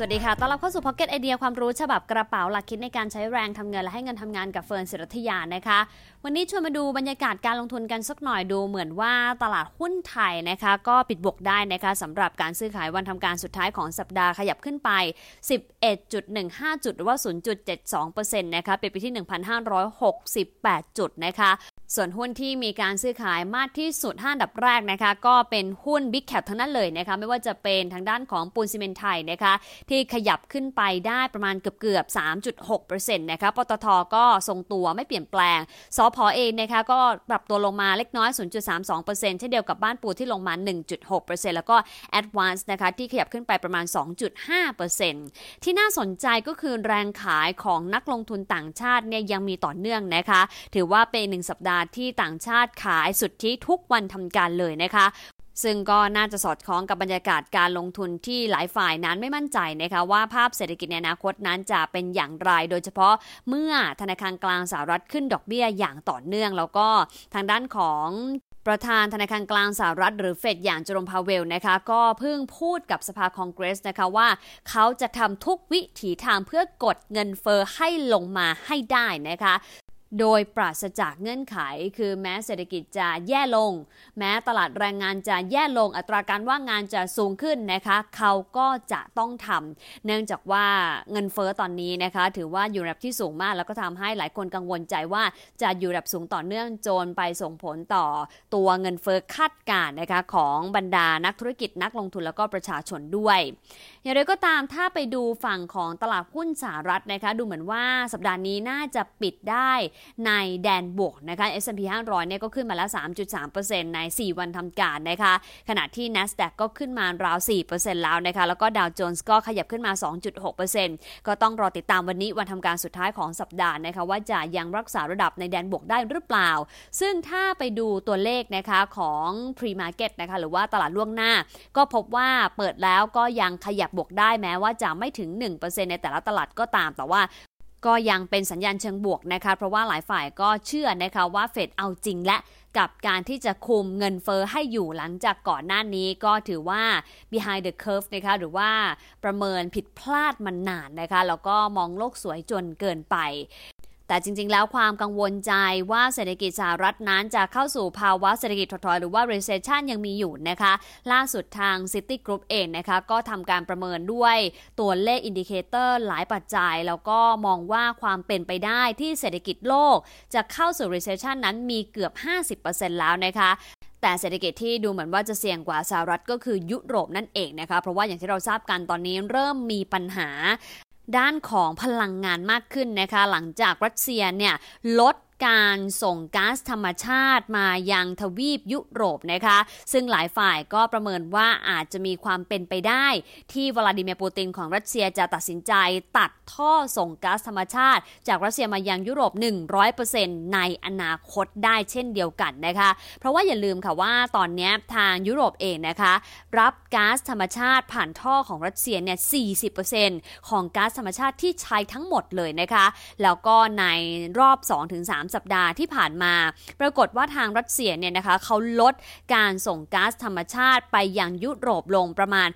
สวัสดีค่ะ ต้อนรับเข้าสู่ Pocket Idea ความรู้ฉบับกระเป๋าหลักคิดในการใช้แรงทำเงินและให้เงินทำงานกับเฟิร์นศิรัถยานะคะ วันนี้ชวนมาดูบรรยากาศการลงทุนกันสักหน่อยดูเหมือนว่าตลาดหุ้นไทยนะคะ ก็ปิดบวกได้นะคะสำหรับการซื้อขายวันทำการสุดท้ายของสัปดาห์ขยับขึ้นไป 11.15 จุดหรือว่า 0.72%นะคะปิดไปที่ 1,568 จุดนะคะ ส่วนหุ้นที่มีการซื้อขายมากที่สุด5อันดับแรกนะคะก็เป็นหุ้น Big Cap ทั้งนั้นเลยนะคะไม่ว่าจะเป็นทางด้านของปูนซีเมนไทยนะคะที่ขยับขึ้นไปได้ประมาณเกือบเกือบ 3.6%นะคะปตทก็ทรงตัวไม่เปลี่ยนแปลงสอพอเองนะคะก็ปรับตัวลงมาเล็กน้อย 0.32%เช่นเดียวกับบ้านปูที่ลงมา 1.6%แล้วก็ Advance นะคะที่ขยับขึ้นไปประมาณ 2.5%ที่น่าสนใจก็คือแรงขายของนักลงทุนต่างชาติเนี่ยยังมีต่อเนื่องนะคะถือว่าเป็นหนึ่งสัปดาห์ที่ต่างชาติขายสุดที่ทุกวันทำการเลยนะคะซึ่งก็น่าจะสอดคล้องกับบรรยากาศการลงทุนที่หลายฝ่ายนั้นไม่มั่นใจนะคะว่าภาพเศรษฐกิจในอนาคตนั้นจะเป็นอย่างไร โดยเฉพาะเมื่อธนาคารกลางสหรัฐขึ้นดอกเบี้ยอย่างต่อเนื่อง แล้วก็ทางด้านของประธานธนาคารกลางสหรัฐหรือเฟดอย่างจอร์มพาวเวลนะคะ ก็เพิ่งพูดกับสภาคองเกรสนะคะว่า เขาจะทำทุกวิถีทางเพื่อกดเงินเฟอ้อให้ลงมาให้ได้นะคะ โดยปราศจากเงื่อนไข คือแม้เศรษฐกิจจะแย่ลง แม้ตลาดแรงงานจะแย่ลง อัตราการว่างงานจะสูงขึ้นนะคะ เขาก็จะต้องทำเนื่องจากว่าเงินเฟอ้อตอนนี้นะคะ ถือว่าอยู่ระดับที่สูงมาก แล้วก็ทำให้หลายคนกังวลใจว่าจะอยู่ระดับสูงต่อเนื่องจนไปส่งผลต่อตัวเงินเฟอ้อคาดการนะคะของบรรดานักธุรกิจนักลงทุนแล้วก็ประชาชนด้วย อย่างไรก็ตามถ้าไปดูฝั่งของตลาดหุ้นสหรัฐนะคะ ดูเหมือนว่าสัปดาห์นี้น่าจะปิดได้ในแดนบวกนะคะ S&P 500เนี่ยก็ขึ้นมาแล้ว 3.3%ใน 4 วันทำการนะคะ ขณะที่ NASDAQ ก็ขึ้นมาราว 4%แล้วนะคะ แล้วก็ดาวโจนส์ก็ขยับขึ้นมา 2.6%ก็ต้องรอติดตามวันนี้วันทำการสุดท้ายของสัปดาห์นะคะ ว่าจะยังรักษาระดับในแดนบวกได้หรือเปล่า ซึ่งถ้าไปดูตัวเลขนะคะของ pre market นะคะหรือว่าตลาดล่วงหน้า ก็พบว่าเปิดแล้วก็ยังขยับบวกได้แม้ว่าจะไม่ถึง 1%ในแต่ละตลาดก็ตาม แต่ว่า ก็ยังเป็นสัญญาณเชิงบวกนะคะเพราะว่าหลายฝ่ายก็เชื่อนะคะว่าเฟดเอาจริงและกับการที่จะคุมเงินเฟอ้อให้อยู่หลังจากก่อนหน้านี้ก็ถือว่า behind the curve นะคะหรือว่าประเมินผิดพลาดมันนานนะคะแล้วก็มองโลกสวยจนเกินไป แต่จริง ๆ แล้วความกังวลใจว่าเศรษฐกิจสหรัฐนั้นจะเข้าสู่ภาวะเศรษฐกิจถดถอยหรือว่า recession ยังมีอยู่นะคะ ล่าสุดทาง Citigroup เองนะคะ ก็ทำการประเมินด้วยตัวเลข indicator หลายปัจจัย แล้วก็มองว่าความเป็นไปได้ที่เศรษฐกิจโลก จะเข้าสู่ recession นั้นมีเกือบ 50%แล้วนะคะแต่เศรษฐกิจที่ดูเหมือนว่าจะเสี่ยงกว่าสหรัฐก็คือยุโรปนั่นเองนะคะ เพราะว่าอย่างที่เราทราบกันตอนนี้เริ่มมีปัญหา ด้านของพลังงานมากขึ้นนะคะ หลังจากรัสเซียเนี่ยลด การส่งก๊าซธรรมชาติมายังทวีปยุโรปนะคะ ซึ่งหลายฝ่ายก็ประเมินว่าอาจจะมีความเป็นไปได้ ที่วลาดิเมียร์ปูตินของรัสเซียจะตัดสินใจตัดท่อส่งก๊าซธรรมชาติ จากรัสเซียมายังยุโรป 100%ในอนาคตได้เช่นเดียวกันนะคะ เพราะว่าอย่าลืมค่ะว่าตอนนี้ทางยุโรปเองนะคะ รับก๊าซธรรมชาติผ่านท่อของรัสเซียเนี่ย 40%ของก๊าซธรรมชาติที่ใช้ทั้งหมดเลยนะคะ แล้วก็ในรอบ 2-3สัปดาห์ที่ผ่านมา ปรากฏว่าทางรัสเซียเนี่ยนะคะเขาลดการส่งก๊าซธรรมชาติไปยังยุโรปลงประมาณ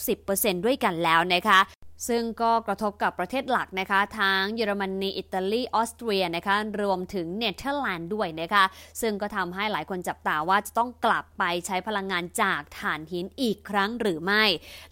60%ด้วยกันแล้วนะคะ ซึ่งก็กระทบกับประเทศหลักนะคะทั้งเยอรมนีอิตาลีออสเตรียนะคะรวมถึงเนเธอร์แลนด์ด้วยนะคะซึ่งก็ทำให้หลายคนจับตาว่าจะต้องกลับไปใช้พลังงานจากถ่านหินอีกครั้งหรือไม่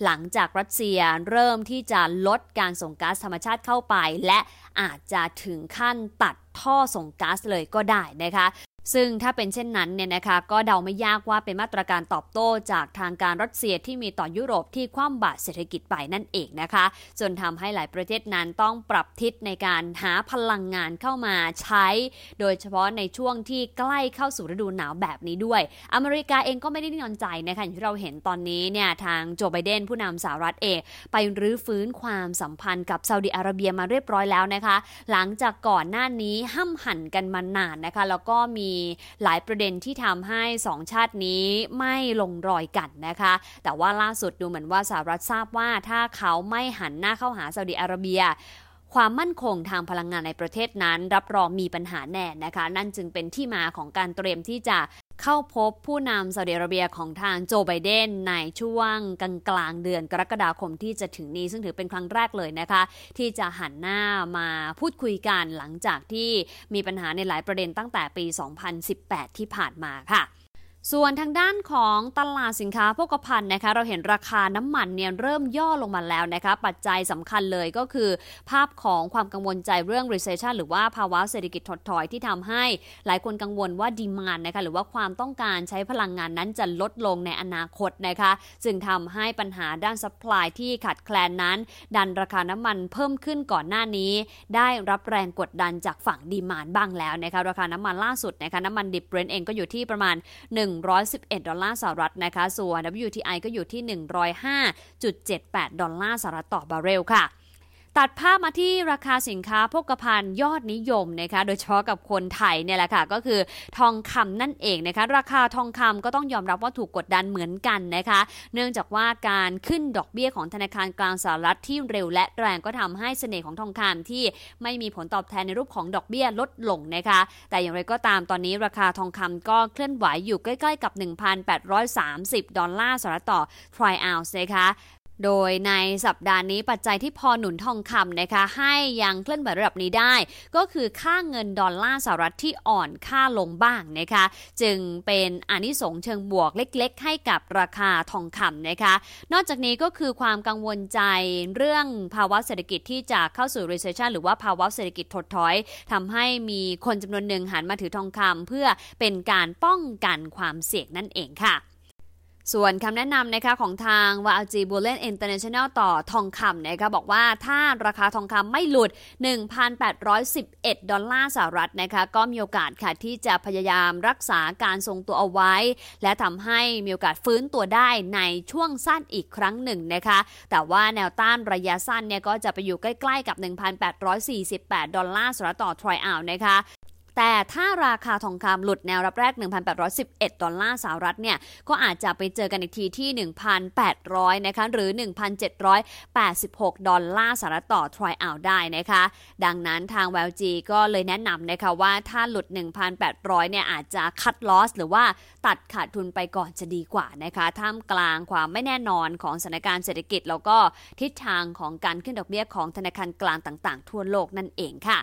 หลังจากรัสเซียเริ่มที่จะลดการส่งก๊าซธรรมชาติเข้าไป และอาจจะถึงขั้นตัดท่อส่งก๊าซเลยก็ได้นะคะ ซึ่งถ้าเป็นเช่นนั้นเนี่ยนะคะก็เดาไม่ยากว่าเป็นมาตรการตอบโต้จากทางการรัสเซียที่มีต่อยุโรปที่คว่ำบาตรเศรษฐกิจไปนั่นเองนะคะ จนทำให้หลายประเทศนั้นต้องปรับทิศในการหาพลังงานเข้ามาใช้ โดยเฉพาะในช่วงที่ใกล้เข้าสู่ฤดูหนาวแบบนี้ด้วย อเมริกาเองก็ไม่ได้นอนใจนะคะอย่างที่เราเห็นตอนนี้เนี่ยทางโจไบเดนผู้นำสหรัฐเองไปรื้อฟื้นความสัมพันธ์กับซาอุดิอาระเบียมาเรียบร้อยแล้วนะคะ หลังจากก่อนหน้านี้ห้ำหั่นกันมานานนะคะแล้วก็มีหลายประเด็นที่ทำให้สองชาตินี้ไม่ลงรอยกันนะคะ แต่ว่าล่าสุดดูเหมือนว่าสหรัฐทราบว่าถ้าเขาไม่หันหน้าเข้าหาซาอุดิอาระเบีย ความมั่นคงทางพลังงานในประเทศนั้น รับรองมีปัญหาแน่นะคะ นั่นจึงเป็นที่มาของการเตรียมที่จะเข้าพบผู้นำซาอุดิอาระเบียของทางโจไบเดนในช่วงกลางกลางเดือนกรกฎาคมที่จะถึงนี้ ซึ่งถือเป็นครั้งแรกเลยนะคะ ที่จะหันหน้ามาพูดคุยกันหลังจากที่มีปัญหาในหลายประเด็นตั้งแต่ปี 2018 ที่ผ่านมาค่ะ ส่วนทางด้านของตลาดสินค้าโภคภัณฑ์นะคะ เราเห็นราคาน้ำมันเนี่ยเริ่มย่อลงมาแล้วนะคะ ปัจจัยสำคัญเลยก็คือ ภาพของความกังวลใจเรื่อง recession หรือว่าภาวะเศรษฐกิจถดถอยที่ทำให้ หลายคนกังวลว่า demand นะคะ หรือว่าความต้องการใช้พลังงานนั้นจะลดลงในอนาคตนะคะ จึงทำให้ปัญหาด้าน supply ที่ขาดแคลนนั้น ดันราคาน้ำมันเพิ่มขึ้นก่อนหน้านี้ ได้รับแรงกดดันจากฝั่ง demand บ้างแล้วนะคะ ราคาน้ำมันล่าสุดนะคะน้ำมันดิบเบรนท์เองก็อยู่ที่ประมาณ111 ดอลลาร์สหรัฐนะคะ ส่วน WTI ก็อยู่ที่ 105.78 ดอลลาร์สหรัฐต่อบาร์เรลค่ะ ตัดภาพมาที่ราคาสินค้าโภคภัณฑ์ยอดนิยมนะคะ โดยเฉพาะกับคนไทยเนี่ยแหละค่ะ ก็คือทองคำนั่นเองนะคะ ราคาทองคำก็ต้องยอมรับว่าถูกกดดันเหมือนกันนะคะ เนื่องจากว่าการขึ้นดอกเบี้ยของธนาคารกลางสหรัฐที่เร็วและแรงก็ทำให้เสน่ห์ของทองคำที่ไม่มีผลตอบแทนในรูปของดอกเบี้ยลดลงนะคะ แต่อย่างไรก็ตามตอนนี้ราคาทองคำก็เคลื่อนไหวอยู่ใกล้ ๆ กับ 1,830 ดอลลาร์สหรัฐต่อทรอยออนซ์นะคะ โดยในสัปดาห์นี้ปัจจัยที่พอหนุนทองคำนะคะให้ยังเคลื่อนไหวระดับนี้ได้ ก็คือค่าเงินดอลลาร์สหรัฐที่อ่อนค่าลงบ้างนะคะจึงเป็นอานิสงส์เชิงบวกเล็ก ๆ ให้กับราคาทองคำนะคะนอกจากนี้ก็คือความกังวลใจเรื่องภาวะเศรษฐกิจที่จะเข้าสู่ recession หรือว่าภาวะเศรษฐกิจถดถอยทำให้มีคนจำนวนหนึ่งหันมาถือทองคำเพื่อเป็นการป้องกันความเสี่ยงนั่นเองค่ะ ส่วนคำแนะนำนะคะของทาง YLG Bullion International ต่อทองคำนะคะบอกว่าถ้าราคาทองคำไม่หลุด 1,811 ดอลลาร์สหรัฐนะคะก็มีโอกาสค่ะที่จะพยายามรักษาการทรงตัวเอาไว้ และทำให้มีโอกาสฟื้นตัวได้ในช่วงสั้นอีกครั้งหนึ่งนะคะแต่ว่าแนวต้านระยะสั้นเนี่ยก็จะไปอยู่ใกล้ ๆ กับ 1,848 ดอลลาร์สหรัฐต่อทรอยออนซ์นะคะ แต่ถ้าราคาทองคำหลุดแนวรับแรก 1,811 ดอลลาร์สหรัฐเนี่ย ก็อาจจะไปเจอกันอีกทีที่ 1,800 นะคะ หรือ 1,786 ดอลลาร์สหรัฐต่อทรอยออนซ์ได้นะคะ ดังนั้นทาง YLG ก็เลยแนะนำนะคะว่าถ้าหลุด 1,800 เนี่ย อาจจะ cut loss หรือว่าตัดขาดทุนไปก่อนจะดีกว่านะคะ ท่ามกลางความไม่แน่นอนของสถานการณ์เศรษฐกิจ แล้วก็ทิศทางของการขึ้นดอกเบี้ยของธนาคารกลางต่าง ๆ ทั่วโลกนั่นเองค่ะ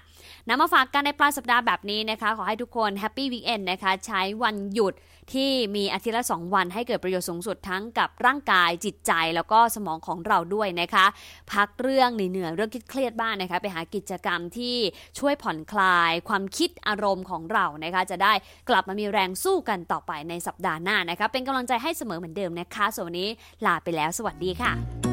นำมาฝากกันในปลายสัปดาห์แบบนี้นะคะขอให้ทุกคน happy weekend นะคะใช้วันหยุดที่มีอาทิตย์ละ 2 วันให้เกิดประโยชน์สูงสุดทั้งกับร่างกายจิตใจแล้วก็สมองของเราด้วยนะคะ พักเรื่องเหนื่อยเรื่องคิดเครียดบ้างนะคะ ไปหากิจกรรมที่ช่วยผ่อนคลาย ความคิดอารมณ์ของเรานะคะ จะได้กลับมามีแรงสู้กันต่อไปในสัปดาห์หน้านะคะ เป็นกำลังใจให้เสมอเหมือนเดิมนะคะส่วนวันนี้ลาไปแล้ว สวัสดีค่ะ